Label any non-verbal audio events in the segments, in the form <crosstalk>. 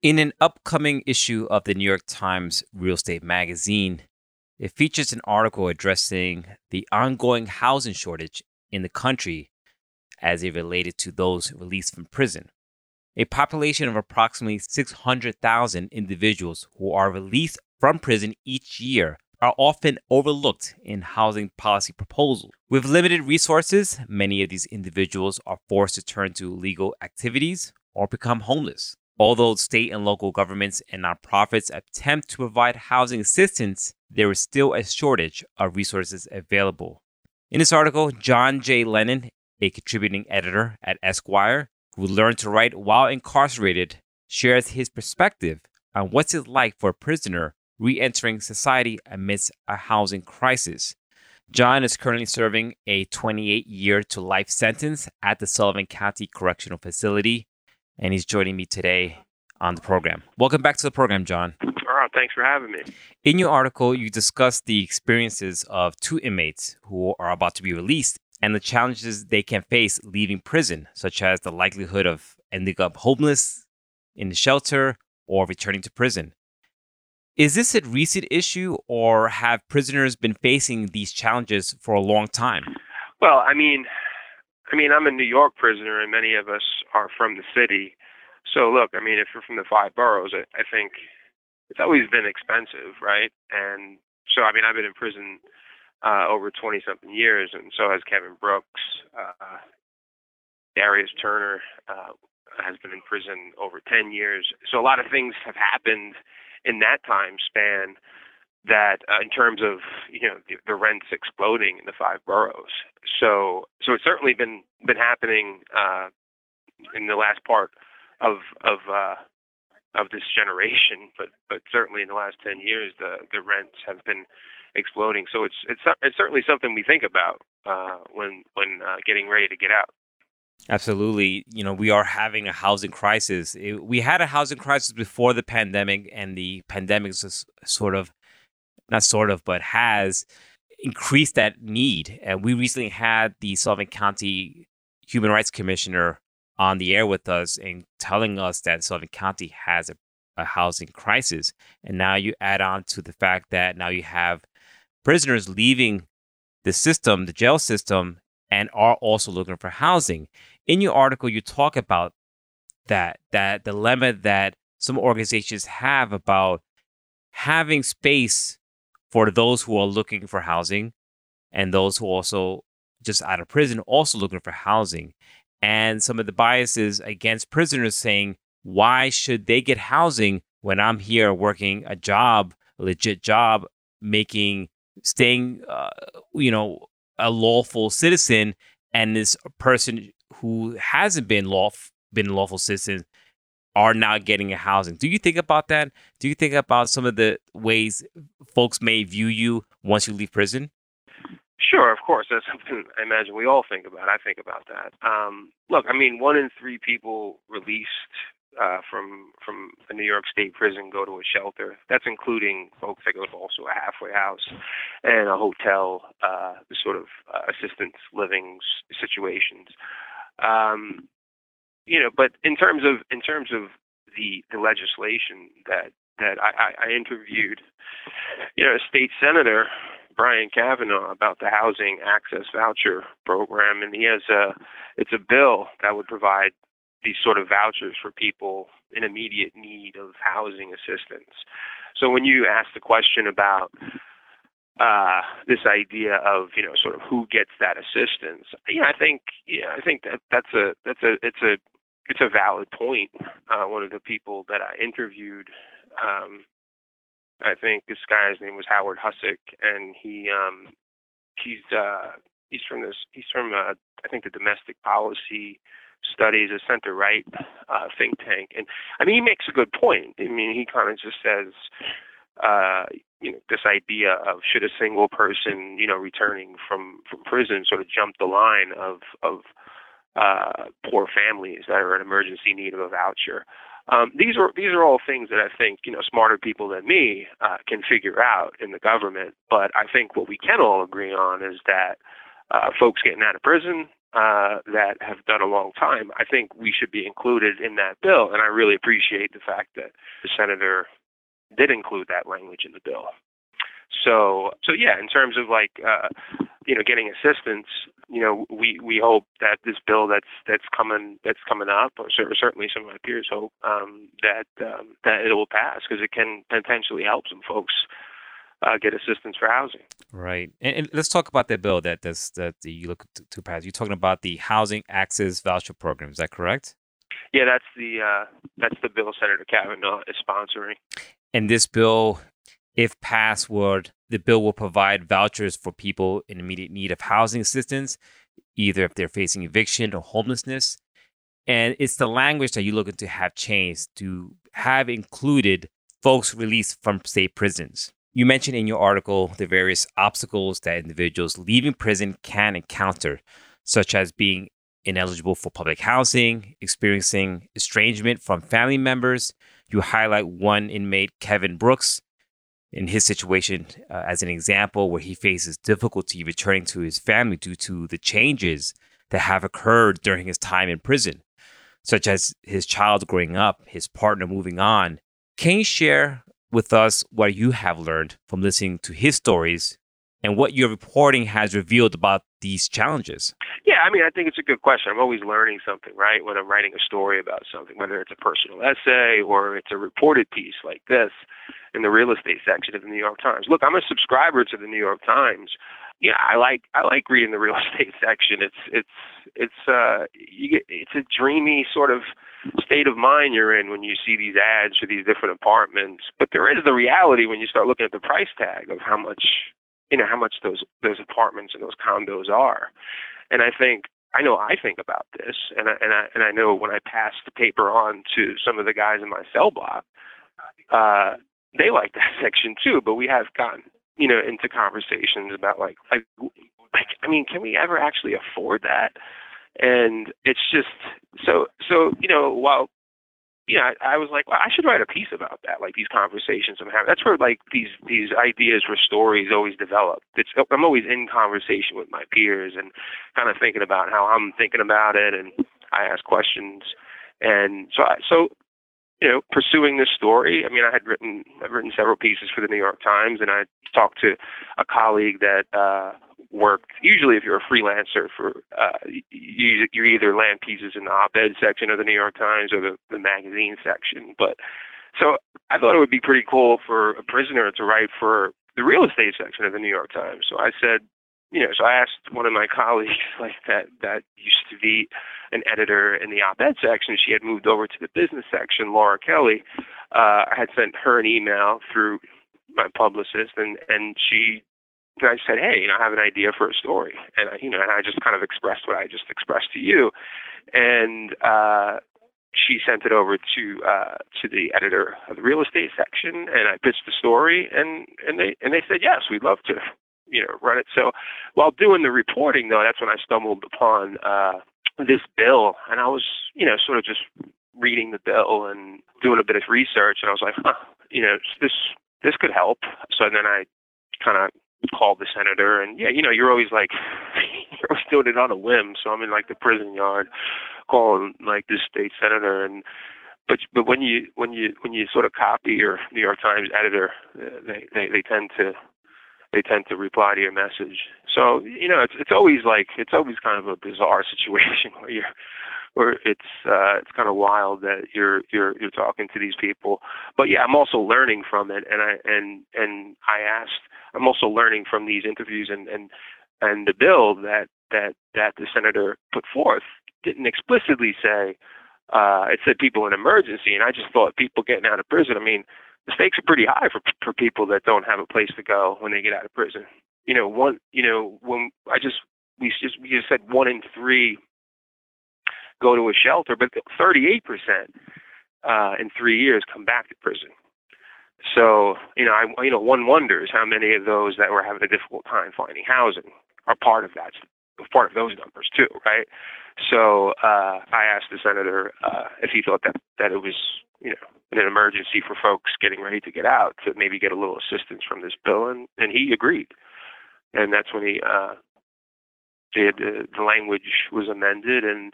In an upcoming issue of the New York Times Real Estate Magazine, it features an article addressing the ongoing housing shortage in the country as it related to those released from prison. A population of approximately 600,000 individuals who are released from prison each year are often overlooked in housing policy proposals. With limited resources, many of these individuals are forced to turn to illegal activities or become homeless. Although state and local governments and nonprofits attempt to provide housing assistance, there is still a shortage of resources available. In this article, John J. Lennon, a contributing editor at Esquire, who learned to write while incarcerated, shares his perspective on what's it like for a prisoner re entering society amidst a housing crisis. John is currently serving a 28 year to life sentence at the Sullivan County Correctional Facility, and he's joining me today on the program. Welcome back to the program, John. All right, thanks for having me. In your article, you discuss the experiences of two inmates who are about to be released and the challenges they can face leaving prison, such as the likelihood of ending up homeless in the shelter or returning to prison. Is this a recent issue, or have prisoners been facing these challenges for a long time? Well, I mean, I mean, I'm a New York prisoner, and many of us are from the city. So, look, I mean, if you're from the five boroughs, I, I think it's always been expensive, right? And so, I mean, I've been in prison uh, over 20 something years, and so has Kevin Brooks. Uh, Darius Turner uh, has been in prison over 10 years. So, a lot of things have happened in that time span that uh, in terms of you know the, the, rents exploding in the five boroughs. So so it's certainly been been happening uh, in the last part of of uh, of this generation, but but certainly in the last ten years the the rents have been exploding. So it's it's it's certainly something we think about uh, when when uh, getting ready to get out. Absolutely. You know, we are having a housing crisis. It, we had a housing crisis before the pandemic, and the pandemic sort of, not sort of, but has increased that need. And we recently had the Sullivan County Human Rights Commissioner on the air with us and telling us that Sullivan County has a, a housing crisis. And now you add on to the fact that now you have prisoners leaving the system, the jail system, and are also looking for housing. In your article, you talk about that that dilemma that some organizations have about having space for those who are looking for housing and those who also just out of prison also looking for housing. And some of the biases against prisoners saying why should they get housing when i'm here working a job a legit job making staying uh, you know a lawful citizen and this person who hasn't been lawful been lawful citizen are not getting a housing. Do you think about that? Do you think about some of the ways folks may view you once you leave prison? Sure, of course. That's something I imagine we all think about. I think about that. Um, look, I mean, one in three people released uh, from from a New York State prison go to a shelter. That's including folks that go to also a halfway house and a hotel, uh, sort of uh, assistance living situations. Um, you know, but in terms of in terms of the the legislation that that I, I interviewed, you know, a state senator Brian Kavanagh about the housing access voucher program, and he has a it's a bill that would provide these sort of vouchers for people in immediate need of housing assistance. So when you ask the question about uh, this idea of you know sort of who gets that assistance, yeah, I think yeah, I think that that's a that's a it's a it's a valid point. Uh, one of the people that I interviewed, um, I think this guy's name was Howard Husock, and he um, he's uh, he's from this he's from uh, I think the domestic policy studies, a center right uh, think tank, and I mean he makes a good point. I mean he kind of just says, uh, you know, this idea of should a single person, you know, returning from from prison sort of jump the line of of uh, poor families that are in emergency need of a voucher. Um, these are these are all things that I think you know smarter people than me uh, can figure out in the government. But I think what we can all agree on is that uh, folks getting out of prison uh, that have done a long time, I think we should be included in that bill. And I really appreciate the fact that the senator did include that language in the bill. So, so yeah, in terms of like, uh, you know, getting assistance, you know, we we hope that this bill that's that's coming that's coming up, or certainly some of my peers hope um, that um, that it will pass because it can potentially help some folks uh, get assistance for housing. Right, and, and, let's talk about that bill that that's, that you look to, to pass. You're talking about the Housing Access Voucher Program. Is that correct? Yeah, that's the uh, that's the bill Senator Kavanagh is sponsoring. And this bill, if passed, would the bill will provide vouchers for people in immediate need of housing assistance, either if they're facing eviction or homelessness. And it's the language that you're looking to have changed to have included folks released from state prisons. You mentioned in your article the various obstacles that individuals leaving prison can encounter, such as being ineligible for public housing, experiencing estrangement from family members. You highlight one inmate, Kevin Brooks, in his situation uh, as an example where he faces difficulty returning to his family due to the changes that have occurred during his time in prison, such as his child growing up, his partner moving on. Can you share with us what you have learned from listening to his stories and what your reporting has revealed about these challenges? Yeah, I mean, I think it's a good question. I'm always learning something, right? When I'm writing a story about something, whether it's a personal essay or it's a reported piece like this in the real estate section of the New York Times. Look, I'm a subscriber to the New York Times. Yeah, I like I like reading the real <laughs> estate section. It's it's it's uh you get it's a dreamy sort of state of mind you're in when you see these ads for these different apartments. But there is the reality when you start looking at the price tag of how much you know how much those those apartments and those condos are. And I think I know I think about this, and I, and I and I know when I pass the paper on to some of the guys in my cell block, uh, they like that <laughs> section too. But we have gotten you know into conversations about like like like I mean, can we ever actually afford that? and it's just so so you know while you know, I, I was like, well, I should write a piece about that, like these conversations I'm having. That's where like these these ideas for stories always develop. It's I'm always in conversation with my peers and kind of thinking about how I'm thinking about it, and I ask questions, and so I, so you know, pursuing this story. I mean, I had written I've written several pieces for the New York Times, and I talked to a colleague that uh, worked. Usually, if you're a freelancer, for uh, you, you either land pieces in the op-ed section of the New York Times or the, the magazine section. But so I thought it would be pretty cool for a prisoner to write for the real estate section of the New York Times. So I said, you know, so I asked one of my colleagues, <laughs> like that, that used to be an editor in the op-ed section. She had moved over to the business section. Laura Kelly, uh, I had sent her an email through my publicist, and and she and I said, hey, you know, I have an idea for a story, and I, you know, and I just kind of expressed what I just expressed to you, and uh, she sent it over to uh, to the editor of the real estate section, and I pitched the story, and and they and they said yes, we'd love to, you know, run it. So while doing the reporting, though, that's when I stumbled upon uh, this bill, and I was, you know, sort of just reading the bill and doing a bit of research, and I was like, huh, you know, this this could help. So then I kind of called the senator. And yeah you know you're always like <laughs> you're always doing it on a whim. So i'm in like the prison yard calling like this state senator. And but but when you when you when you sort of copy your new york times editor uh, they they they tend to they tend to reply to your message so you know it's it's always like it's always kind of a bizarre <laughs> situation where you're where it's uh it's kind of wild that you're you're you're talking to these people but yeah i'm also learning from it and i and and i asked I'm also learning from these interviews and and and the bill that that that the senator put forth didn't explicitly say uh, it said people in emergency, and I just thought people getting out of prison. I mean, the stakes are pretty high for for people that don't have a place to go when they get out of prison. You know, one, you know, when I just we just we just said one in three go to a shelter, but 38 percent uh, in three years come back to prison. So, you know, I, you know, one wonders how many of those that were having a difficult time finding housing are part of that, part of those numbers too, right? So, uh, I asked the senator uh, if he thought that that it was, you know, an emergency for folks getting ready to get out to maybe get a little assistance from this bill, and and he agreed, and that's when he uh, the, the language was amended and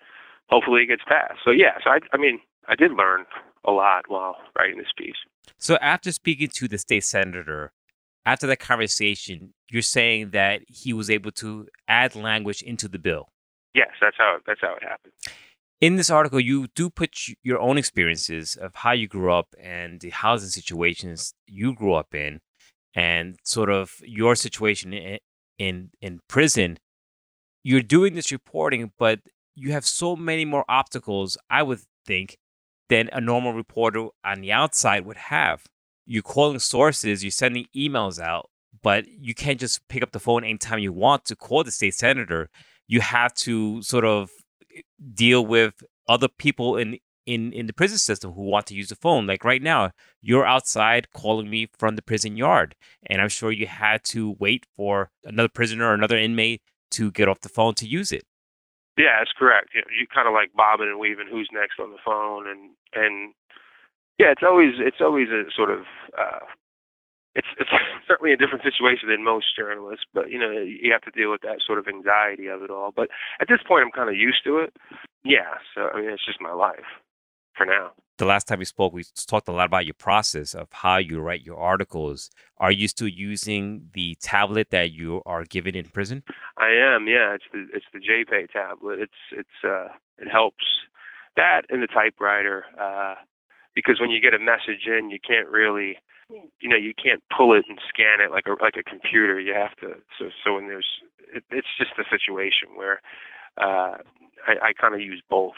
hopefully it gets passed. So yeah, so I I mean I did learn a lot while writing this piece. So after speaking to the state senator, after that conversation, you're saying that he was able to add language into the bill. Yes, that's how that's how it happened. In this article, you do put your own experiences of how you grew up and the housing situations you grew up in, and sort of your situation in in, in prison. You're doing this reporting, but you have so many more obstacles, I would think, than a normal reporter on the outside would have. You're calling sources, you're sending emails out, but you can't just pick up the phone anytime you want to call the state senator. You have to sort of eh, deal with other people in in in the prison system who want to use the phone. Like right now, you're outside calling me from the prison yard, and I'm sure you had to wait for another prisoner or another inmate to get off the phone to use it. Yeah, that's correct. You, know, you kind of like bobbing and weaving who's next on the phone, and and yeah, it's always it's always a sort of uh, it's it's <laughs> certainly a different situation than most journalists, but you know you have to deal with that sort of anxiety of it all. But at this point, I'm kind of used to it. Yeah, so I mean it's just my life for now. The last time we spoke, we talked a lot about your process of how you write your articles. Are you still using the tablet that you are given in prison? I am. Yeah, it's the it's the JPay tablet. It's it's uh it helps that and the typewriter uh because when you get a message in, you can't really you know you can't pull it and scan it like a like a computer. You have to so so when there's it, it's just a situation where uh I, I kind of use both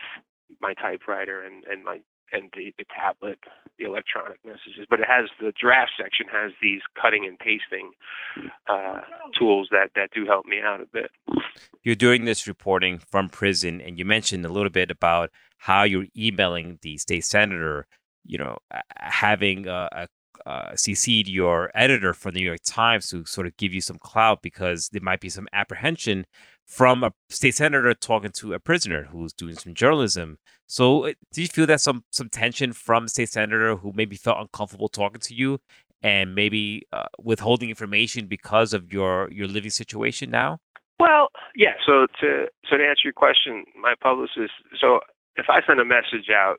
my typewriter and and my and the, the tablet, the electronic messages. But it has the draft section has these cutting and pasting uh, tools that that do help me out a bit. You're doing this reporting from prison, and you mentioned a little bit about how you're emailing the state senator. You know, having a, a uh, CC'd your editor for the New York Times to sort of give you some clout because there might be some apprehension from a state senator talking to a prisoner who's doing some journalism. So, uh, do you feel that some some tension from state senator who maybe felt uncomfortable talking to you and maybe uh, withholding information because of your your living situation now? Well, yeah. So to so to answer your question, my publicist. So if I send a message out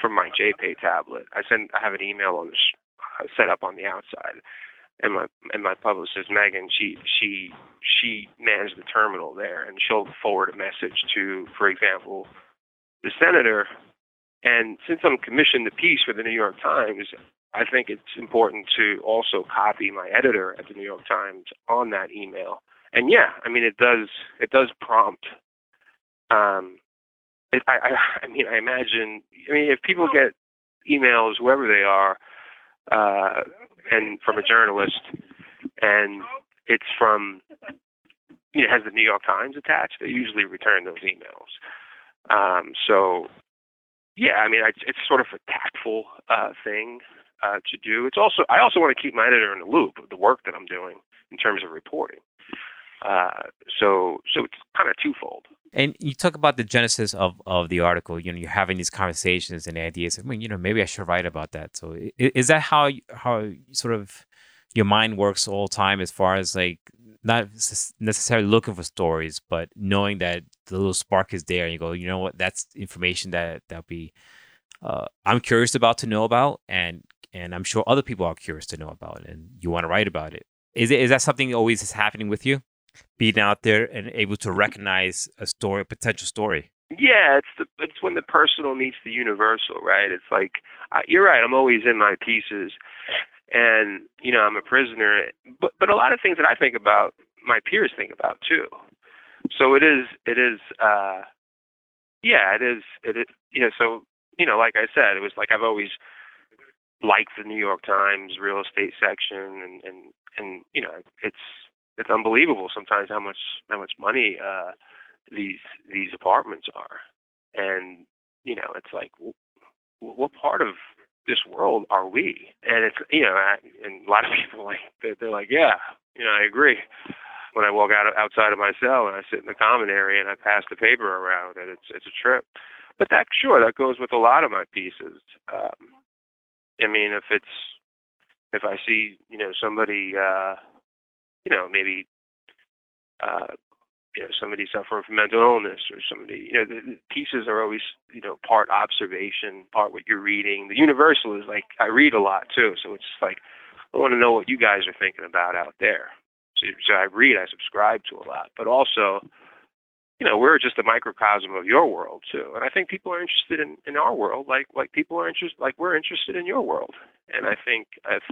from my JPay tablet, I send I have an email on the set up on the outside and my and my publicist Megan, she she she managed the terminal there, and she'll forward a message to, for example, the senator. And since I'm commissioned the piece for the New York Times, I think it's important to also copy my editor at the New York Times on that email. And yeah, I mean it does it does prompt. Um, it, I, I I mean I imagine I mean if people get emails whoever they are uh, and from a journalist, and it's from you know, has the New York Times attached. They usually return those emails. Um, so yeah, I mean, it's, it's sort of a tactful uh, thing uh, to do. It's also I also want to keep my editor in the loop of the work that I'm doing in terms of reporting. Uh, so so it's kind of twofold. And you talk about the genesis of, of the article. You know, you're having these conversations and ideas. I mean, you know, maybe I should write about that. So, is that how how sort of your mind works all the time, as far as like not necessarily looking for stories, but knowing that the little spark is there, and you go, you know what, that's information that that'll be uh, I'm curious about to know about, and and I'm sure other people are curious to know about, and you want to write about it. Is it is that something always is happening with you? Being out there and able to recognize a story, a potential story. Yeah, it's the it's when the personal meets the universal, right? It's like uh, you're right. I'm always in my pieces, and you know I'm a prisoner. But but a lot of things that I think about, my peers think about too. So it is it is uh, yeah it is it is you know so you know like I said it was like I've always liked the New York Times real estate section and and and you know it's it's unbelievable sometimes how much how much money uh these these apartments are. And you know it's like what part of this world are we? And it's you know I, and a lot of <laughs> people like they're like yeah you know i agree. When i walk out outside of my cell and i sit in the common area and i pass the paper around and it's it's a trip. But that sure that goes with a lot of my pieces. Um i mean if it's if i see you know somebody uh you know, maybe uh, you know somebody suffering from mental illness or somebody you know the, the pieces are always you know part observation part what you're reading. The universal is like i read a lot too so it's like i want to know what you guys are thinking about out there. So, so i read i subscribe to a lot but also you know we're just a microcosm of your world too. And i think people are interested in in our world like like people are interested like we're interested in your world. And i think i've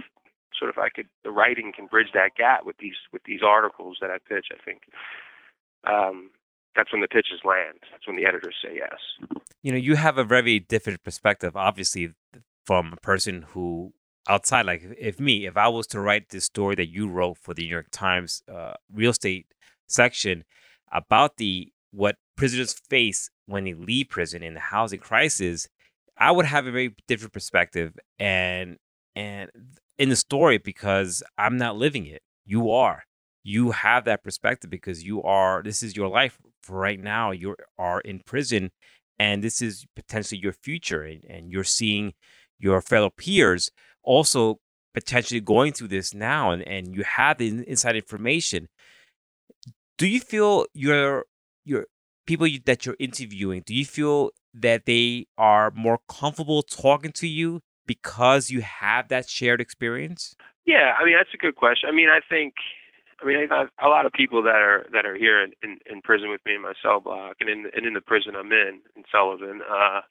sort of i could the writing can bridge that gap with these with these articles that i pitch i think um, that's when the pitches land. That's when the editors say yes. You know, you have a very different perspective, obviously, from a person who outside, like if me, if I was to write this story that you wrote for the New York Times uh, real estate section about the what prisoners face when they leave prison in the housing crisis, I would have a very different perspective and and in the story because I'm not living it. You are. You have that perspective because you are this is your life for right now. You are in prison and this is potentially your future and, and you're seeing your fellow peers also potentially going through this now and, and you have the inside information. Do you feel your your people that you're interviewing do you feel that they are more comfortable talking to you because you have that shared experience yeah i mean that's a good question i mean i think I mean, a lot of people that are that are here in, in, in prison with me in my cell block, and in and in the prison I'm in in Sullivan. Uh,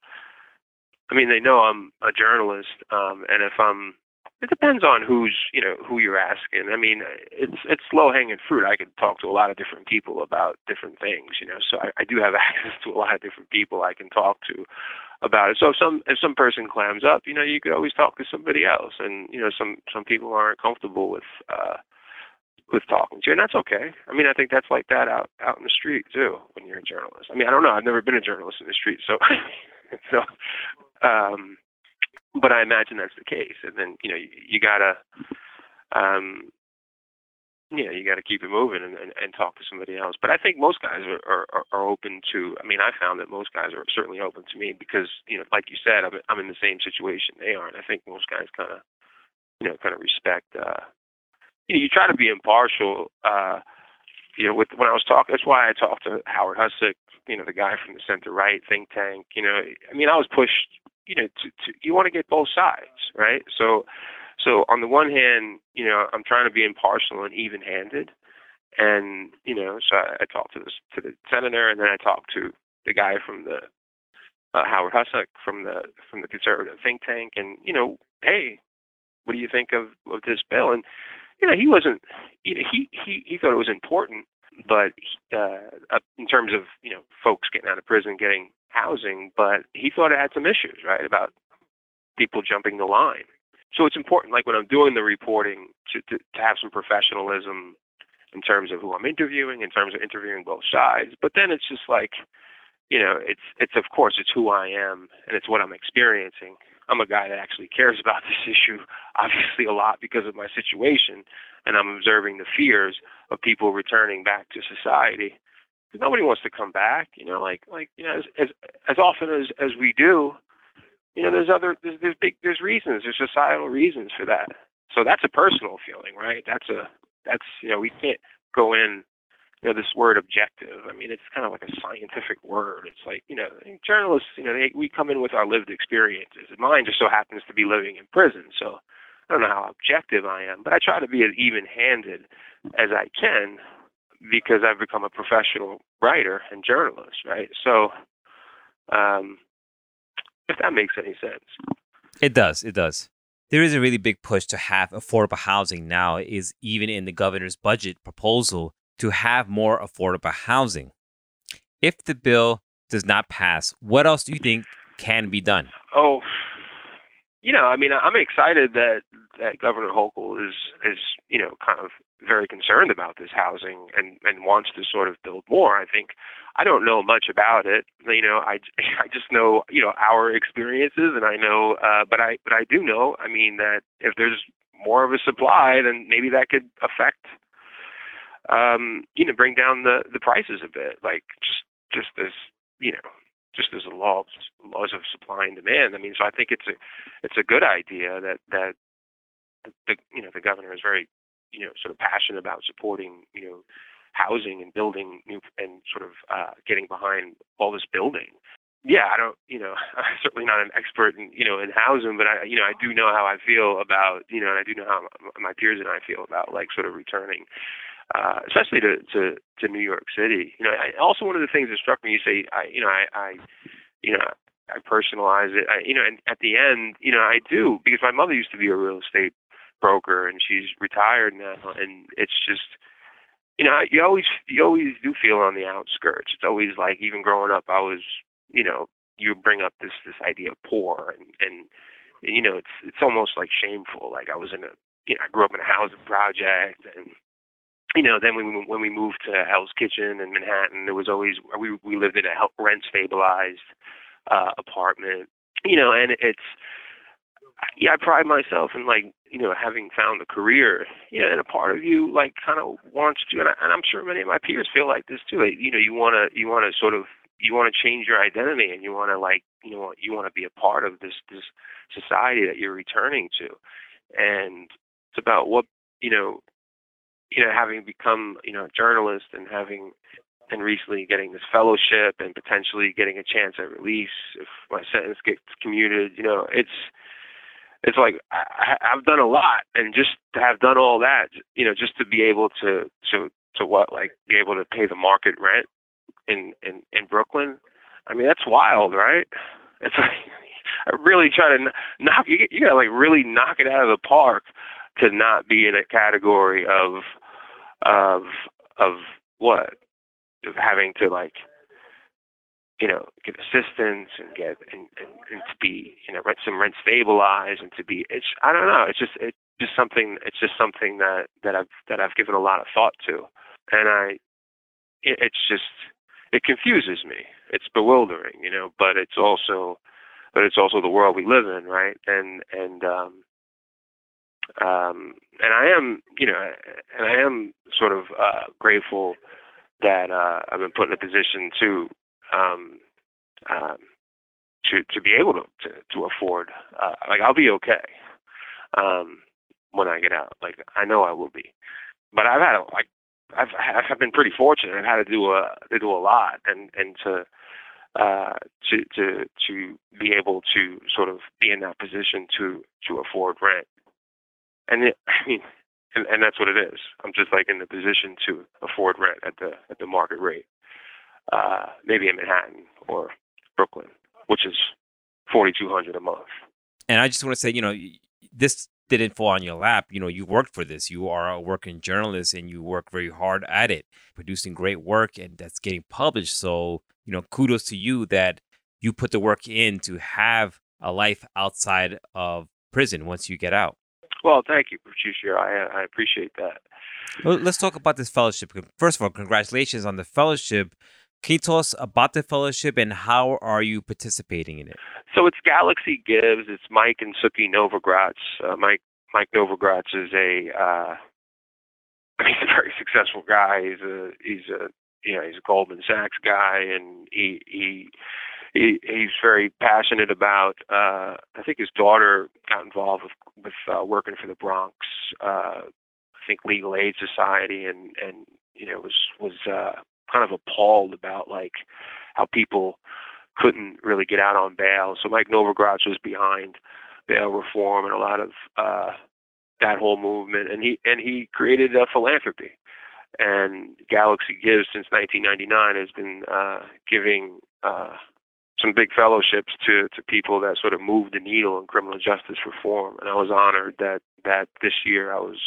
I mean, they know I'm a journalist, um, and if I'm, it depends on who's you know who you're asking. I mean, it's it's low hanging fruit. I could talk to a lot of different people about different things, you know. So I, I do have <laughs> access to a lot of different people I can talk to about it. So if some if some person clams up, you know, you could always talk to somebody else. And you know, some some people aren't comfortable with. uh with talking to you, and that's okay. I mean, I think that's like that out out in the street too when you're a journalist. I mean, I don't know. I've never been a journalist in the street, so <laughs> so. Um, but I imagine that's the case, and then you know you, you gotta, um, know, you got to keep it moving and, and, and talk to somebody else. But I think most guys are, are are open to. I mean, I found that most guys are certainly open to me because you know, like you said, I'm I'm in the same situation they are, and I think most guys kind of, you know, kind of respect. uh you know, you try to be impartial. Uh, you know, with when I was talking, that's why I talked to Howard Husock, you know, the guy from the center right think tank. You know, I mean, I was pushed. You know, to, to you want to get both sides, right? So, so on the one hand, you know, I'm trying to be impartial and even-handed, and you know, so I, I talked to the to the senator, and then I talked to the guy from the uh, Howard Husock from the from the conservative think tank, and you know, hey, what do you think of of this bill? And you know, he wasn't, you know, he, he, he thought it was important, but uh, in terms of, you know, folks getting out of prison, getting housing, but he thought it had some issues, right, about people jumping the line. So it's important, like when I'm doing the reporting, to, to, to have some professionalism in terms of who I'm interviewing, in terms of interviewing both sides. But then it's just like, you know, it's it's of course it's who I am and it's what I'm experiencing. I'm a guy that actually cares about this <laughs> issue, obviously a lot because of my situation, and I'm observing the fears of people returning back to society. Because Nobody wants to come back, you know. Like, like you know, as as, as often as as we do, you know, there's other there's, there's big there's reasons, there's societal reasons for that. So that's a personal feeling, right? That's a that's you know we can't go in you know, this word objective. I mean, it's kind of like a scientific word. It's like, you know, journalists, you know, they, we come in with our lived experiences. And mine just so happens to be living in prison. So I don't know how objective I am, but I try to be as even handed as I can because I've become a professional writer and journalist, right? So, um, if that makes any sense. It does. It does. There is a really big push to have affordable housing now, is even in the governor's budget proposal to have more affordable housing. If the bill does not pass, what else do you think can be done? Oh, you know, I mean, I'm excited that that Governor Hochul is is you know kind of very concerned about this housing and and wants to sort of build more. I think I don't know much about it. You know, I <laughs> I just know you know our experiences, and I know, uh, but I but I do know. I mean that if there's more of a supply, then maybe that could affect um, you know, bring down the the prices a bit, like just just as you know, just as a law laws of supply and demand. I mean, so I think it's a it's a good idea that that the you know the governor is very you know sort of passionate about supporting you know housing and building new and sort of uh, getting behind all this building. Yeah, I don't, you know, I'm certainly not an expert in, you know, in housing, but I, you know, I do know how I feel about, you know, and I do know how my peers and I feel about like sort of returning, uh, especially to, to, to New York City. You know, I, also one of the things that struck me, you say, I, you know, I, I, you know, I personalize it. I, you know, and at the end, you know, I do because my mother used to be a real estate broker and she's retired now, and it's just, you know, you always you always do feel on the outskirts. It's always like even growing up, I was, you know, you bring up this this idea of poor and and you know it's it's almost like shameful. Like I was in a, you know, I grew up in a housing project and you know, then when we, when we moved to Hell's Kitchen in Manhattan, there was always we we lived in a rent stabilized uh, apartment, you know, and it's yeah, I pride myself in like you know having found a career, you know, and a part of you like kind of wants to, and, I, and I'm sure many of my peers feel like this too. Like, you know, you want to you want to sort of you want to change your identity and you want to like you know you want to be a part of this this society that you're returning to, and it's about what you know you know having become you know a journalist and having and recently getting this fellowship and potentially getting a chance at release if my sentence gets commuted. You know, it's it's like I, I've done a lot, and just to have done all that, you know, just to be able to to to what like be able to pay the market rent in in in Brooklyn. I mean, that's wild, right? It's <laughs> like I really try to knock you. You gotta like really knock it out of the park to not be in a category of of of what of having to like you know get assistance and get and, and, and to be you know rent some rent stabilized and to be it's I don't know it's just it's just something it's just something that that I've that I've given a lot of thought to. And I it, it's just it confuses me. It's bewildering you know but it's also but it's also the world we live in right? And and um um and I am you know and I am sort of uh grateful that uh, I've been put in a position to um, um, to to be able to to, to afford. Uh, like I'll be okay um, when I get out. Like I know I will be. But I've had like I've I've been pretty fortunate. I've had to do a to do a lot and and to uh, to to to be able to sort of be in that position to to afford rent. And it, <laughs> I mean, and, and that's what it is. I'm just like in the position to afford rent at the at the market rate, uh, maybe in Manhattan or Brooklyn, which is forty two hundred a month. And I just want to say, you know, this didn't fall on your lap. You know, you worked for this. You are a working journalist, and you work very hard at it, producing great work, and that's getting published. So, you know, kudos to you that you put the work in to have a life outside of prison once you get out. Well, thank you, Patricio. I, I appreciate that. Well, let's talk about this fellowship. First of all, congratulations on the fellowship. Tell us about the fellowship and how are you participating in it? So it's Galaxy Gives. It's Mike and Suki Novogratz. Uh, Mike Mike Novogratz is a uh, <laughs> he's a very successful guy. He's a he's a you know he's a Goldman Sachs guy, and he he he, he's very passionate about. Uh, I think his daughter got involved with with uh, working for the Bronx, uh, I think Legal Aid Society, and and you know was was uh, kind of appalled about like how people couldn't really get out on bail. So Mike Novogratz was behind bail reform and a lot of uh, that whole movement, and he and he created a philanthropy. And Galaxy Gives since 1999 has been uh, giving uh, some big fellowships to to people that sort of moved the needle in criminal justice reform, and I was honored that that this year I was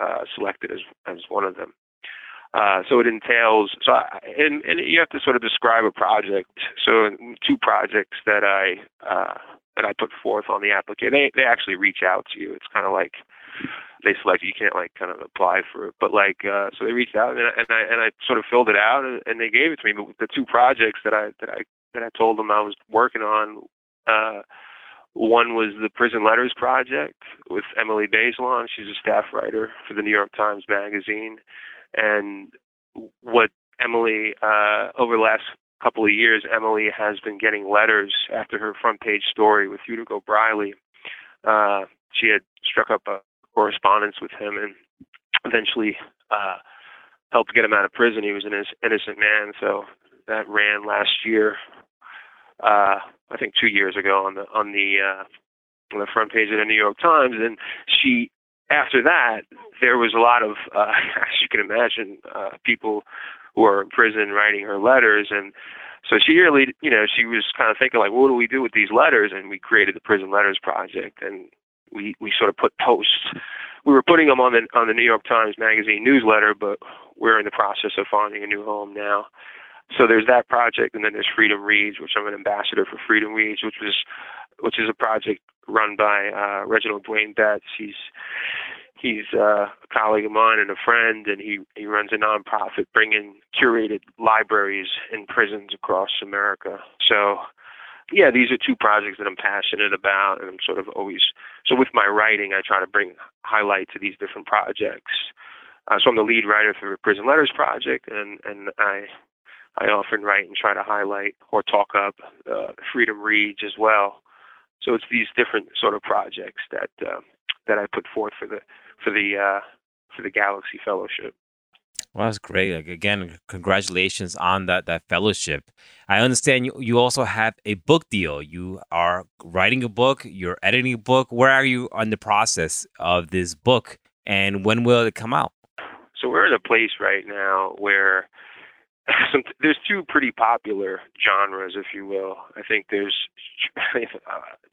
uh, selected as as one of them. Uh, so it entails so I, and and you have to sort of describe a project. So two projects that I uh, that I put forth on the application, they they actually reach out to you. It's kind of like they select you. Can't like kind of apply for it, but like uh, so they reached out and I, and I and I sort of filled it out and, and they gave it to me. But the two projects that I that I that I told them I was working on. Uh, one was the Prison Letters Project with Emily Bazelon. She's a staff writer for the New York Times Magazine. And what Emily, uh, over the last couple of years, Emily has been getting letters after her front page story with Hugo Briley. Uh, she had struck up a correspondence with him and eventually uh, helped get him out of prison. He was an innocent man, so that ran last year. Uh, I think two years ago on the on the uh, on the front page of the New York Times, and she after that there was a lot of uh, <laughs> as you can imagine uh, people who are in prison writing her letters. And so she really you know she was kind of thinking like what do we do with these letters? And we created the prison letters project and we we sort of put posts. We were putting them on the on the New York Times magazine newsletter but we're in the process of finding a new home now. So there's that project and then there's Freedom Reads which I'm an ambassador for Freedom Reads which was which is a project run by uh, Reginald Dwayne Betts. He's he's uh, a colleague of mine and a friend, and he he runs a nonprofit bringing curated libraries in prisons across America. So. Yeah, these are two projects that I'm passionate about, and I'm sort of always so with my writing. I try to bring highlight to these different projects. Uh, so I'm the lead writer for the Prison Letters Project, and and I I often write and try to highlight or talk up uh, Freedom Reads as well. So it's these different sort of projects that uh, that I put forth for the for the uh, for the Galaxy Fellowship. Well, that's great. Like, again, congratulations on that that fellowship. I understand you, you also have a book deal. You are writing a book. You're editing a book. Where are you on the process of this book, and when will it come out? So we're in a place right now where some, there's two pretty popular genres, if you will. I think there's <laughs> uh,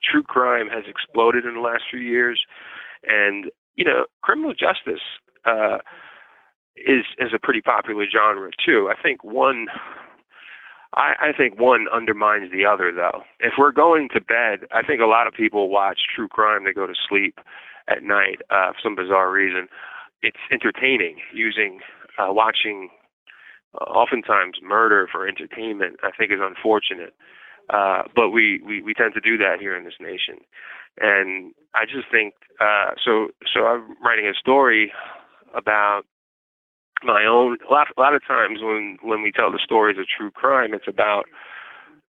true crime has exploded in the last few years, and you know, criminal justice uh, is is a pretty popular genre too. I think one. I, I think one undermines the other, though. If we're going to bed, I think a lot of people watch true crime to go to sleep at night uh, for some bizarre reason. It's entertaining using uh, watching oftentimes murder for entertainment, I think is unfortunate. Uh, but we, we, we tend to do that here in this nation. And I just think, uh, so, so I'm writing a story about my own, a lot, a lot of times when, when we tell the stories of true crime, it's about,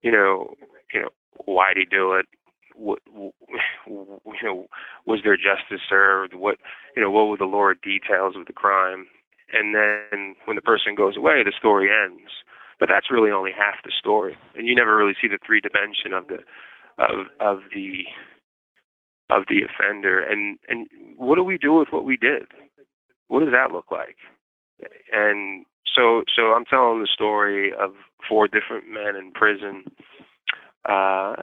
you know, you know, why did he do it? What, <laughs> you know, was there justice served? What, you know, what were the lurid details of the crime? And then when the person goes away, the story ends. But that's really only half the story, and you never really see the three dimension of the of of the of the offender. And and what do we do with what we did? What does that look like? And so so I'm telling the story of four different men in prison. Uh,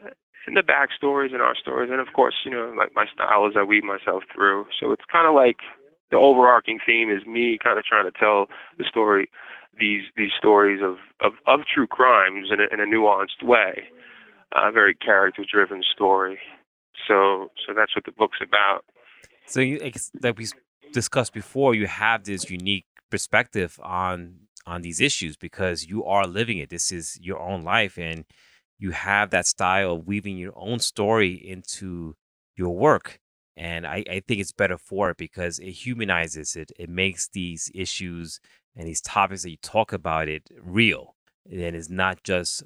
and the backstories and our stories, and of course, you know, like my style is I weave myself through. So it's kind of like the overarching theme is me kind of trying to tell the story, these these stories of of, of true crimes in a, in a nuanced way, a very character driven story. So so that's what the book's about. So you, like we discussed before, you have this unique perspective on on these issues because you are living it. This is your own life, and you have that style of weaving your own story into your work. And I, I think it's better for it because it humanizes it. It makes these issues and these topics that you talk about it real. And it's not just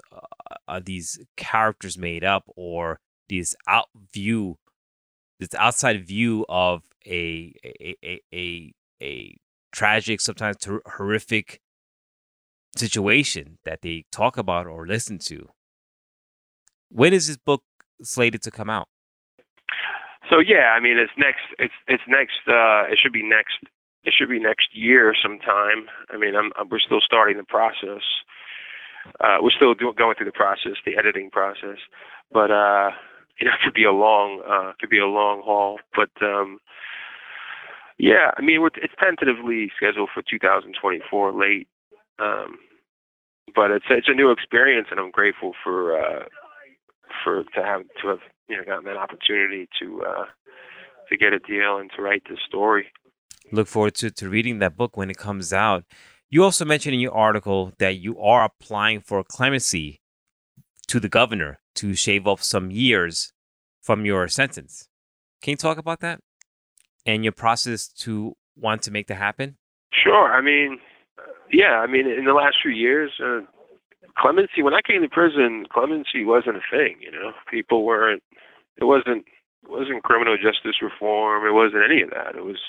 uh, these characters made up or this out view, this outside view of a a a a, a tragic, sometimes ter- horrific situation that they talk about or listen to. When is this book slated to come out? So yeah, I mean it's next it's it's next uh it should be next it should be next year sometime. I mean I'm, I'm we're still starting the process. Uh we're still do, going through the process, the editing process. But uh you know it could be a long uh could be a long haul, but um yeah, I mean it's tentatively scheduled for 2024 late. Um but it's it's a new experience and I'm grateful for uh for to have to have you know gotten that opportunity to uh, to get a deal and to write this story. Look forward to, to reading that book when it comes out. You also mentioned in your article that you are applying for clemency to the governor to shave off some years from your sentence. Can you talk about that and your process to want to make that happen? Sure. I mean, yeah. I mean, in the last few years, uh, clemency when I came to prison, clemency wasn't a thing. You know, people weren't. It wasn't. It wasn't criminal justice reform. It wasn't any of that. It was.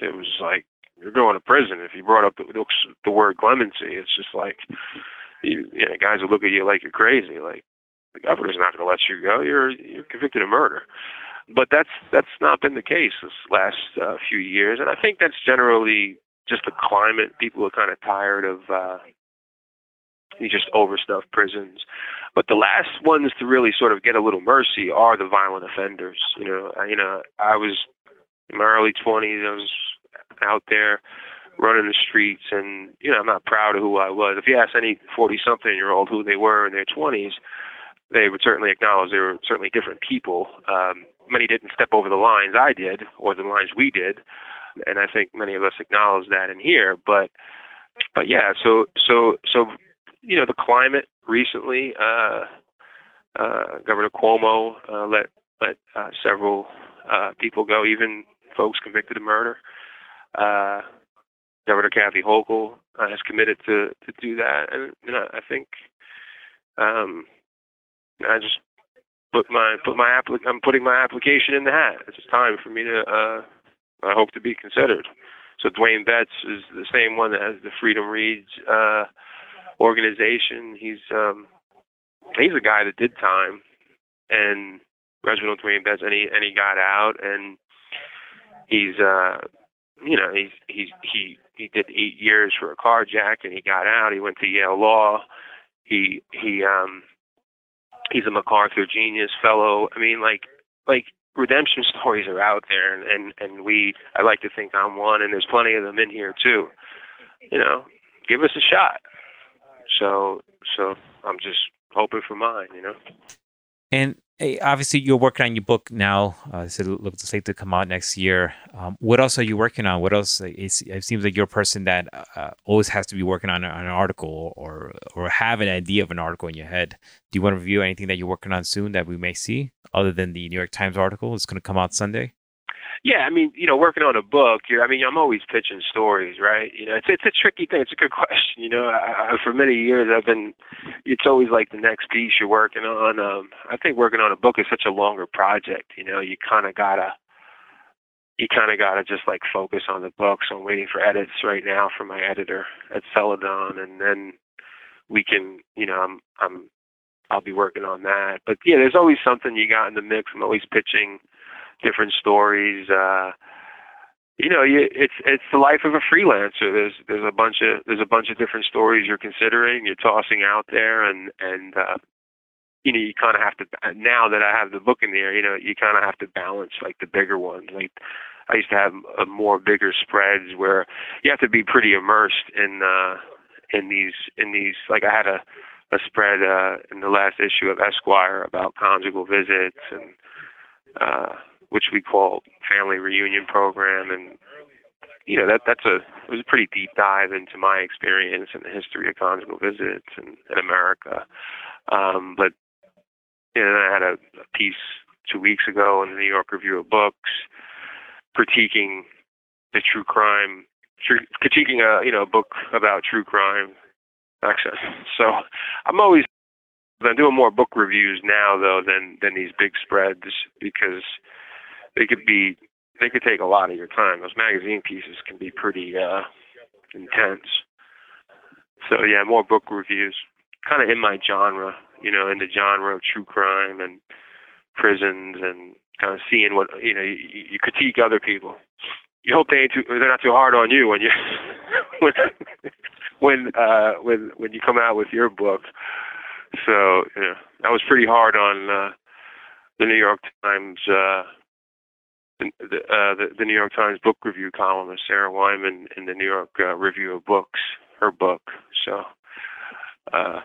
It was like you're going to prison. If you brought up the, the word clemency, it's just like you, you know, guys will look at you like you're crazy. Like the governor's not going to let you go. You're you're convicted of murder. But that's that's not been the case this last uh, few years, and I think that's generally just the climate. People are kind of tired of uh, you just overstuff prisons. But the last ones to really sort of get a little mercy are the violent offenders. You know, I, you know, I was in my early 20s. I was out there running the streets, and you know, I'm not proud of who I was. If you ask any 40-something year old who they were in their 20s, they would certainly acknowledge they were certainly different people. Um, many didn't step over the lines I did, or the lines we did, and I think many of us acknowledge that in here. But, but yeah, so so so you know, the climate recently. Uh, uh, Governor Cuomo uh, let let uh, several uh, people go, even folks convicted of murder. Uh, Governor Kathy Hochul uh, has committed to to do that, and you know, I think um, I just put my put my applic- I'm putting my application in the hat. It's time for me to uh, I hope to be considered. So Dwayne Betts is the same one that has the Freedom Reads uh, organization. He's um, he's a guy that did time, and Reginald Dwayne Betts, and he and he got out, and he's uh, you know he's he's he he did eight years for a carjack, and he got out. He went to Yale Law. He he um he's a MacArthur Genius Fellow. I mean, like like redemption stories are out there, and and and we I like to think I'm one, and there's plenty of them in here too. You know, give us a shot. So so I'm just hoping for mine, you know. And obviously, you're working on your book now. Uh, so it looks like to come out next year. Um, what else are you working on? What else? it seems like you're a person that uh, always has to be working on, on, an article or or have an idea of an article in your head. Do you want to review anything that you're working on soon that we may see, other than the New York Times article? It's going to come out Sunday. Yeah, I mean, you know, working on a book, you're, I mean, I'm always pitching stories, right? You know, it's it's a tricky thing. It's a good <laughs> question. You know, I, I, for many years I've been. It's always like the next piece you're working on. Um, I think working on a book is such a longer project. You know, you kind of gotta. You kind of gotta just like focus on the book. So I'm waiting for edits right now from my editor at Celadon, and then we can. You know, I'm I'm I'll be working on that. But yeah, there's always something you got in the mix. I'm always pitching different stories. Uh, you know, you, it's it's the life of a freelancer. There's there's a bunch of there's a bunch of different stories you're considering, you're tossing out there, and and uh, you know you kind of have to. Now that I have the book in the air, you know, you kind of have to balance like the bigger ones. Like I used to have a more bigger spreads where you have to be pretty immersed in uh, in these in these. Like I had a a spread uh, in the last issue of Esquire about conjugal visits and. Uh, which we call family reunion program, and you know that that's a it was a pretty deep dive into my experience and the history of conjugal visits in, in America. Um, but you know, I had a, a piece two weeks ago in the New York Review of Books critiquing the true crime, true, critiquing a you know a book about true crime. access. so I'm always I'm doing more book reviews now though than than these big spreads because they could be they could take a lot of your time. Those magazine pieces can be pretty uh, intense. So yeah, more book reviews, kind of in my genre, you know, in the genre of true crime and prisons and kind of seeing what you know. You, you critique other people. You hope they ain't too, they're not too hard on you when you <laughs> when when uh, when when you come out with your book. So you know, that was pretty hard on uh, the New York Times. Uh, the, uh, the, the New York Times book review columnist Sarah Weinman in the New York uh, Review of Books, her book. So, uh,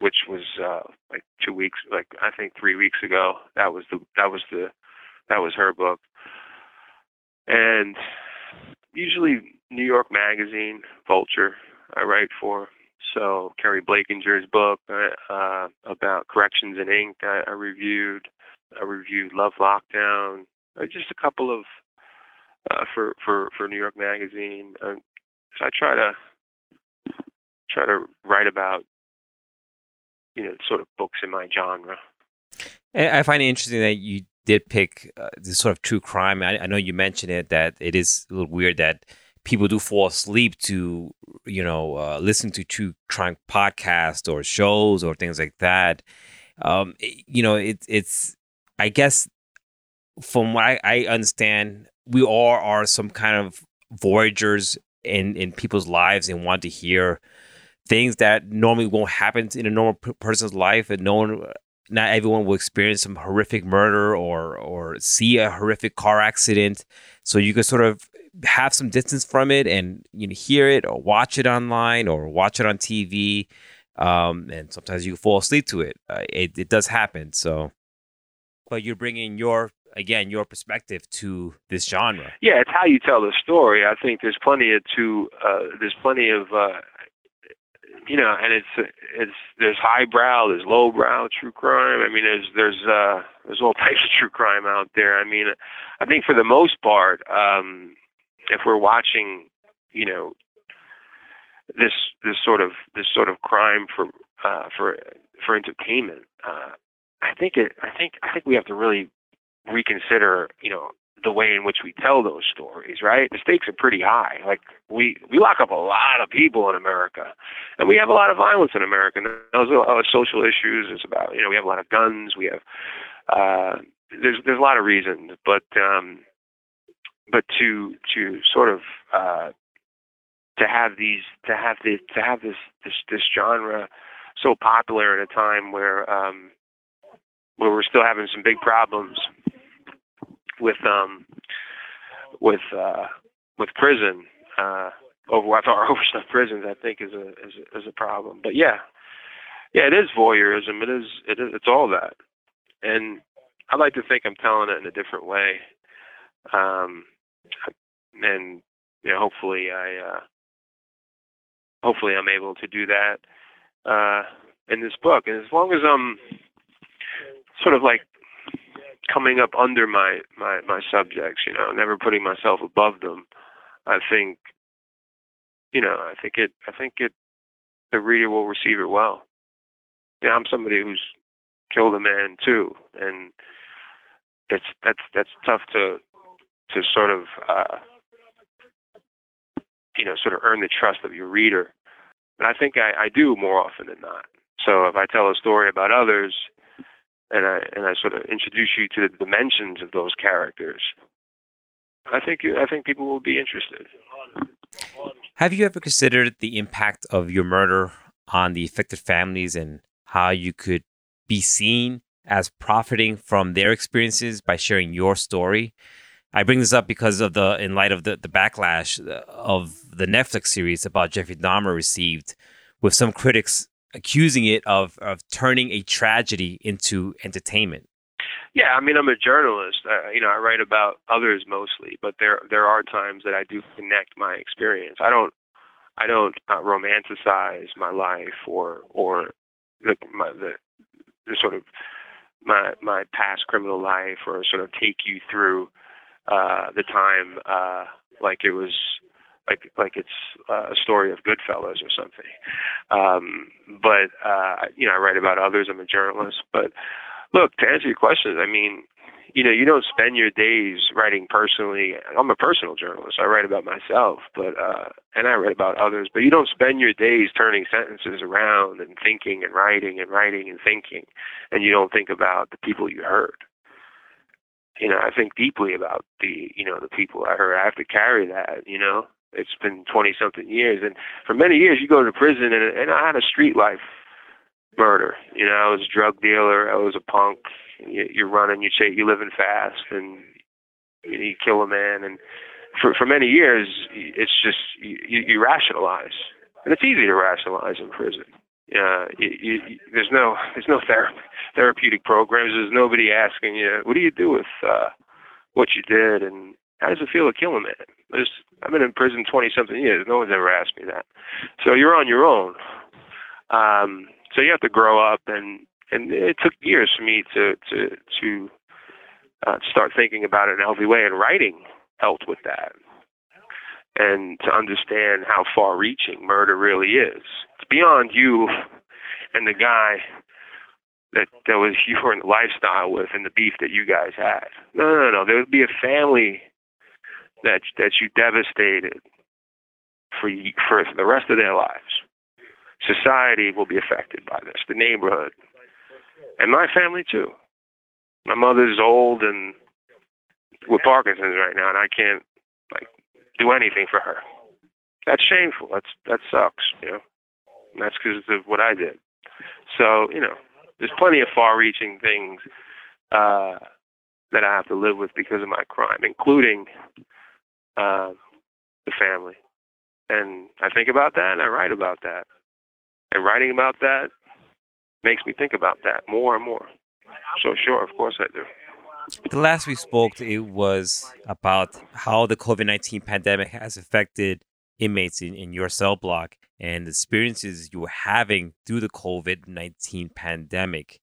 which was uh, like two weeks, like I think three weeks ago. That was the that was the that was her book. And usually New York Magazine, Vulture, I write for. So Keri Blakinger's book uh, uh, about corrections in ink, I, I reviewed. I reviewed Love Lockdown, just a couple of uh, for for for New York Magazine. Uh, so I try to try to write about you know sort of books in my genre. I find it interesting that you did pick uh, this sort of true crime. I, I, know you mentioned it that it is a little weird that people do fall asleep to you know uh, listen to true crime podcasts or shows or things like that. Um, you know, it, it's I guess from what I, I understand, we all are some kind of voyagers in in people's lives and want to hear things that normally won't happen in a normal person's life, and no one, not everyone will experience some horrific murder or or see a horrific car accident. So you can sort of have some distance from it and you know hear it or watch it online or watch it on TV. Um, and sometimes you fall asleep to it. Uh, it. It does happen. So, but you're bringing your again your perspective to this genre. Yeah, it's how you tell the story. I think there's plenty of to uh, there's plenty of uh, you know, and it's it's there's highbrow, there's lowbrow true crime. I mean, there's there's uh, there's all <laughs> types of true crime out there. I mean, I think for the most part, um, if we're watching, you know, this this sort of this sort of crime for uh, for for entertainment, uh, I think it I think I think we have to really reconsider, you know, the way in which we tell those stories, right? The stakes are pretty high. Like we we lock up a lot of people in America, and we have a lot of violence in America. And those are social issues. It's about you know we have a lot of guns. We have uh, there's there's a lot of reasons, but um, but to to sort of uh, to have these to have the to have this this this genre so popular at a time where um, where we're still having some big problems with um with uh with prison uh over <laughs> overstuffed prisons I think is a is a, is a problem. But yeah, yeah, it is voyeurism. It is it is it's all that, and I like to think I'm telling it in a different way. Um, and you know, hopefully I uh, hopefully I'm able to do that uh, in this book. And as long as I'm sort of like coming up under my my my subjects, you know, never putting myself above them, I think you know, I think it I think it the reader will receive it well. Yeah, I'm somebody who's killed a man too, and it's that's that's tough to to sort of uh, you know sort of earn the trust of your reader. And I think I, I do more often than not. So if I tell a story about others, and I and I sort of introduce you to the dimensions of those characters, I think I think people will be interested. Have you ever considered the impact of your murder on the affected families and how you could be seen as profiting from their experiences by sharing your story? I bring this up because of the in light of the, the backlash uh, of the Netflix series about Jeffrey Dahmer received, with some critics accusing it of of turning a tragedy into entertainment. Yeah, I mean, I'm a journalist. Uh, you know, I write about others mostly, but there there are times that I do connect my experience. I don't I don't uh, romanticize my life or or the my the, the sort of my my past criminal life or sort of take you through uh, the time uh, like it was like like it's uh, a story of Goodfellas or something. Um, but uh, you know, I write about others. I'm a journalist. But look, to answer your questions, I mean, you know, you don't spend your days writing personally. I'm a personal journalist. I write about myself, but uh, and I write about others. But you don't spend your days turning sentences around and thinking and writing and writing and thinking, and you don't think about the people you hurt you know, I think deeply about the, you know, the people I hurt. I have to carry that, you know. It's been 20 something years. And for many years, you go to prison, and, and I had a street life murder. You know, I was a drug dealer. I was a punk. You, you're running, you say you're living fast, and you, you kill a man. And for for many years, it's just you, you rationalize, and it's easy to rationalize in prison. Uh, you, you, there's no there's no therapy, therapeutic programs. There's nobody asking you, what do you do with uh, what you did, and how does it feel to kill a man? There's, I've been in prison 20 something years. No one's ever asked me that. So you're on your own. Um, so you have to grow up, and and it took years for me to to to uh, start thinking about it in a healthy way, and writing helped with that and to understand how far reaching murder really is. It's beyond you and the guy that that was <laughs> you were in the lifestyle with and the beef that you guys had. No, no, no. There would be a family that that you devastated for for the rest of their lives. Society will be affected by this. The neighborhood, and my family too. My mother's old and with Parkinson's right now, and I can't like do anything for her. That's shameful. That's that sucks. You know, and that's because of what I did. So you know, there's plenty of far-reaching things uh, that I have to live with because of my crime, including uh, the family. And I think about that, and I write about that. And writing about that makes me think about that more and more. So sure, of course I do. The last we spoke, it was about how the COVID nineteen pandemic has affected inmates in, in your cell block and the experiences you were having through the COVID 19 pandemic.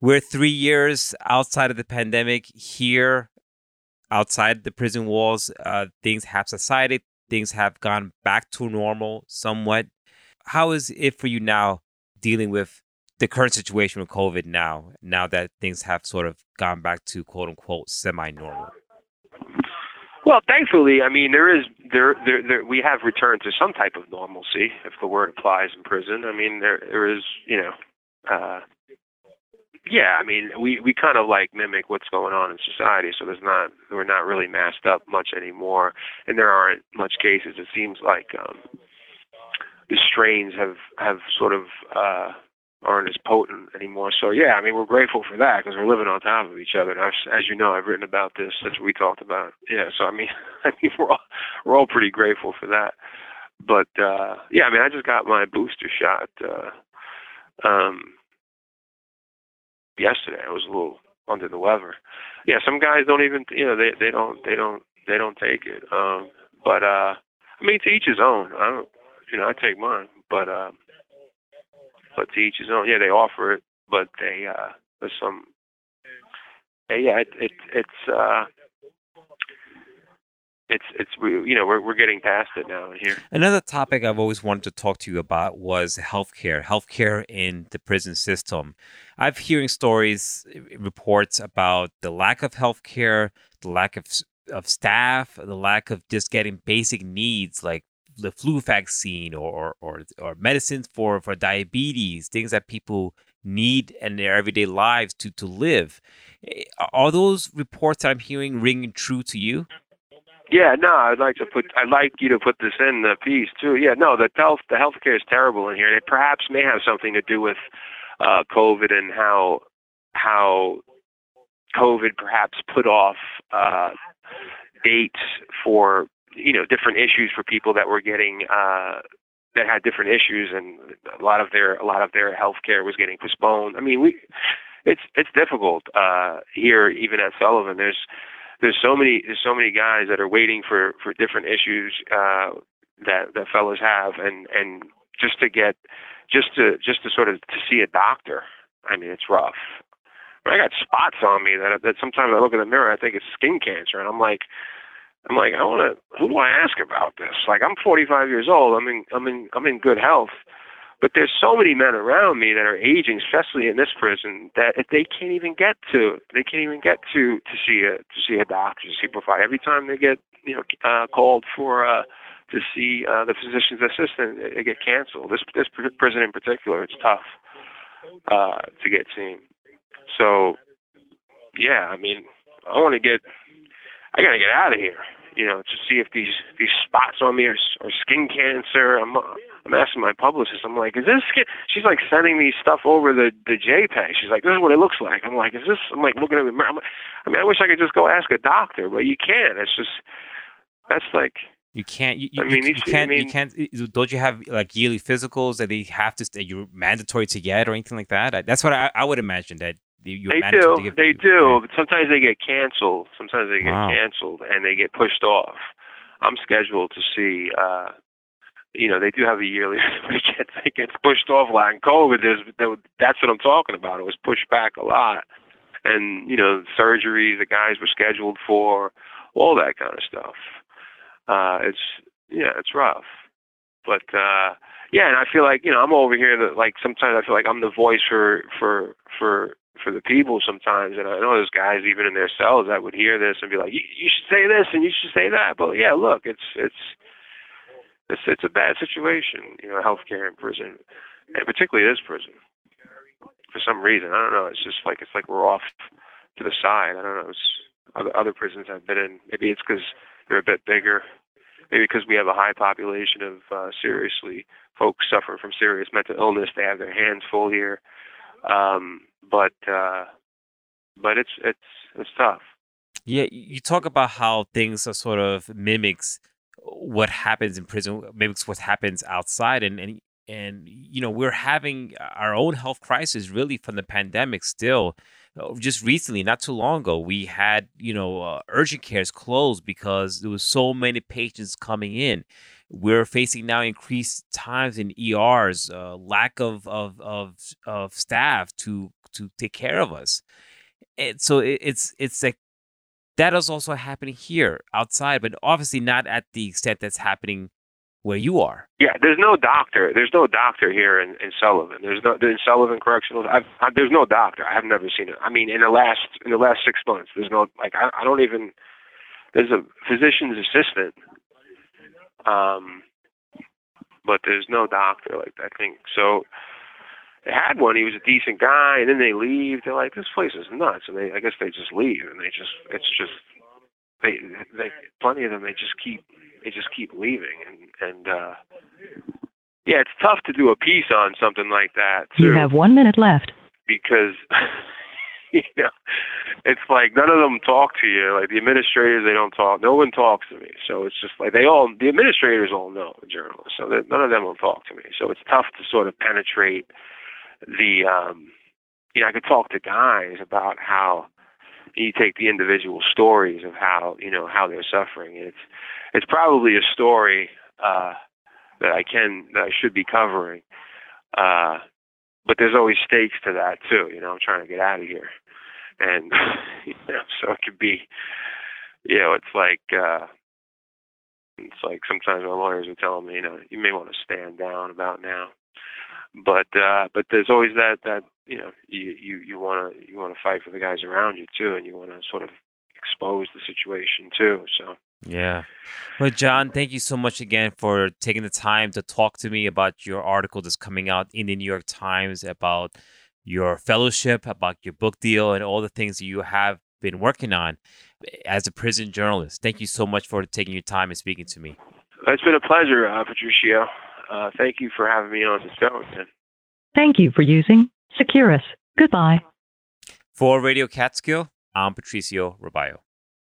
We're three years outside of the pandemic here, outside the prison walls. Uh, things have subsided, things have gone back to normal somewhat. How is it for you now dealing with the current situation with COVID now, now that things have sort of gone back to quote unquote semi normal? Well, thankfully, I mean, there is there, there there we have returned to some type of normalcy, if the word applies in prison. I mean, there there is, you know, uh, yeah. I mean, we we kind of like mimic what's going on in society, so there's not we're not really masked up much anymore, and there aren't much cases. It seems like um, the strains have have sort of uh, aren't as potent anymore. So yeah, I mean we're grateful for that because we're living on top of each other. And I've, as you know, I've written about this. What we talked about. Yeah, so I mean, <laughs> I mean we're all we're all pretty grateful for that. But uh yeah, I mean I just got my booster shot uh um yesterday. I was a little under the weather. Yeah, some guys don't even you know they they don't they don't they don't take it. Um but uh I mean to each his own. I don't you know I take mine, but. uh but to each his own. Yeah, they offer it, but they uh, there's some. Yeah, it, it it's uh, it's it's you know we're we're getting past it now here. Another topic I've always wanted to talk to you about was healthcare, healthcare in the prison system. I've hearing stories, reports about the lack of healthcare, the lack of of staff, the lack of just getting basic needs like the flu vaccine or, or or medicines for for diabetes, things that people need in their everyday lives to to live. Eh, are those reports I'm hearing ringing true to you? Yeah, no, I'd like to put I'd like you to put this in the piece too. Yeah, no, the health the healthcare is terrible in here. It perhaps may have something to do with uh, COVID and how how COVID perhaps put off uh, dates for you know different issues for people that were getting uh, that had different issues, and a lot of their a lot of their health care was getting postponed. I mean, we it's it's difficult uh, here, even at Sullivan. There's there's so many there's so many guys that are waiting for for different issues uh, that that fellows have, and and just to get just to just to sort of to see a doctor. I mean, it's rough. I got spots on me that that sometimes I look in the mirror, I think it's skin cancer, and I'm like, I'm like, I want to. Who do I ask about this? Like, I'm 45 years old. I'm in. I'm in. I'm in good health. But there's so many men around me that are aging, especially in this prison, that they can't even get to, they can't even get to to see a to see a doctor, to see a. Every time they get you know uh, called for uh, to see uh, the physician's assistant, they get canceled. This this prison in particular, it's tough uh, to get seen. So, yeah, I mean, I want to get, I got to get out of here you know, to see if these these spots on me are, are skin cancer. I'm I'm asking my publicist. I'm like, is this skin? She's like sending me stuff over the the JPEG. She's like, this is what it looks like. I'm like, is this? I'm like looking at the mirror. Like, I mean, I wish I could just go ask a doctor, but you can't. It's just that's like. You can't. You, you, I mean, you, you can't. I mean, you can't. Eh, don't you have like yearly physicals that they have to that you're mandatory to get or anything like that? That's what I, I would imagine that you they do. They do. But sometimes they get canceled. Sometimes they get wow. canceled and they get pushed off. I'm scheduled to see. uh you know, they do have a yearly, <laughs> it gets it gets pushed off a lot. And COVID, there's that's what I'm talking about. It was pushed back a lot, and you know, surgeries the guys were scheduled for, all that kind of stuff. Uh, it's yeah, it's rough, but uh, yeah, and I feel like you know I'm over here that like sometimes I feel like I'm the voice for for for for the people sometimes. And I know there's guys even in their cells that would hear this and be like, "You, should say this and you should say that." But yeah, look, it's it's it's it's a bad situation, you know, healthcare in prison, and particularly this prison. For some reason, I don't know. It's just like it's like we're off to the side. I don't know. It's other other prisons I've been in. Maybe it's because they're a bit bigger. Maybe because we have a high population of uh, seriously folks suffering from serious mental illness. They have their hands full here. Um, but uh, but it's it's it's tough. Yeah, you talk about how things are sort of mimics what happens in prison, mimics what happens outside, and and and you know we're having our own health crisis really from the pandemic still. Uh, just recently, not too long ago, we had you know uh, urgent cares closed because there was so many patients coming in. We're facing now increased times in ERs, uh, lack of, of of of staff to to take care of us. And so it, it's it's like that is also happening here outside, but obviously not at the extent that's happening where you are. Yeah, there's no doctor. There's no doctor here in, in Sullivan. There's no in Sullivan Correctional. I've, I, there's no doctor. I've never seen it. I mean, in the last in the last six months, there's no like I, I don't even. There's a physician's assistant. Um, but there's no doctor like that. I think so. They had one. He was a decent guy, and then they leave. They're like, this place is nuts, and they I guess they just leave, and they just it's just they they plenty of them they just keep they just keep leaving, and and uh yeah, it's tough to do a piece on something like that. Too, you have one minute left because <laughs> you know it's like none of them talk to you. Like the administrators, they don't talk. No one talks to me. So it's just like they all the administrators all know the journalists, so none of them will talk to me. So it's tough to sort of penetrate the. um You know, I could talk to guys about how you take the individual stories of how you know how they're suffering. It's it's probably a story uh, that I can that I should be covering. Uh, but there's always stakes to that too. You know, I'm trying to get out of here, and <laughs> you know, so it could be, you know, it's like uh, it's like sometimes my lawyers are telling me, you know, you may want to stand down about now, but uh, but there's always that that you know you you you want to you want to fight for the guys around you too, and you want to sort of expose the situation too. So. Yeah. Well, John, thank you so much again for taking the time to talk to me about your article that's coming out in the New York Times about your fellowship, about your book deal, and all the things that you have been working on as a prison journalist. Thank you so much for taking your time and speaking to me. It's been a pleasure, uh, Patricio. Uh, thank you for having me on the show. Thank you for using Securus. Goodbye. For Radio Catskill, I'm Patricio Robayo.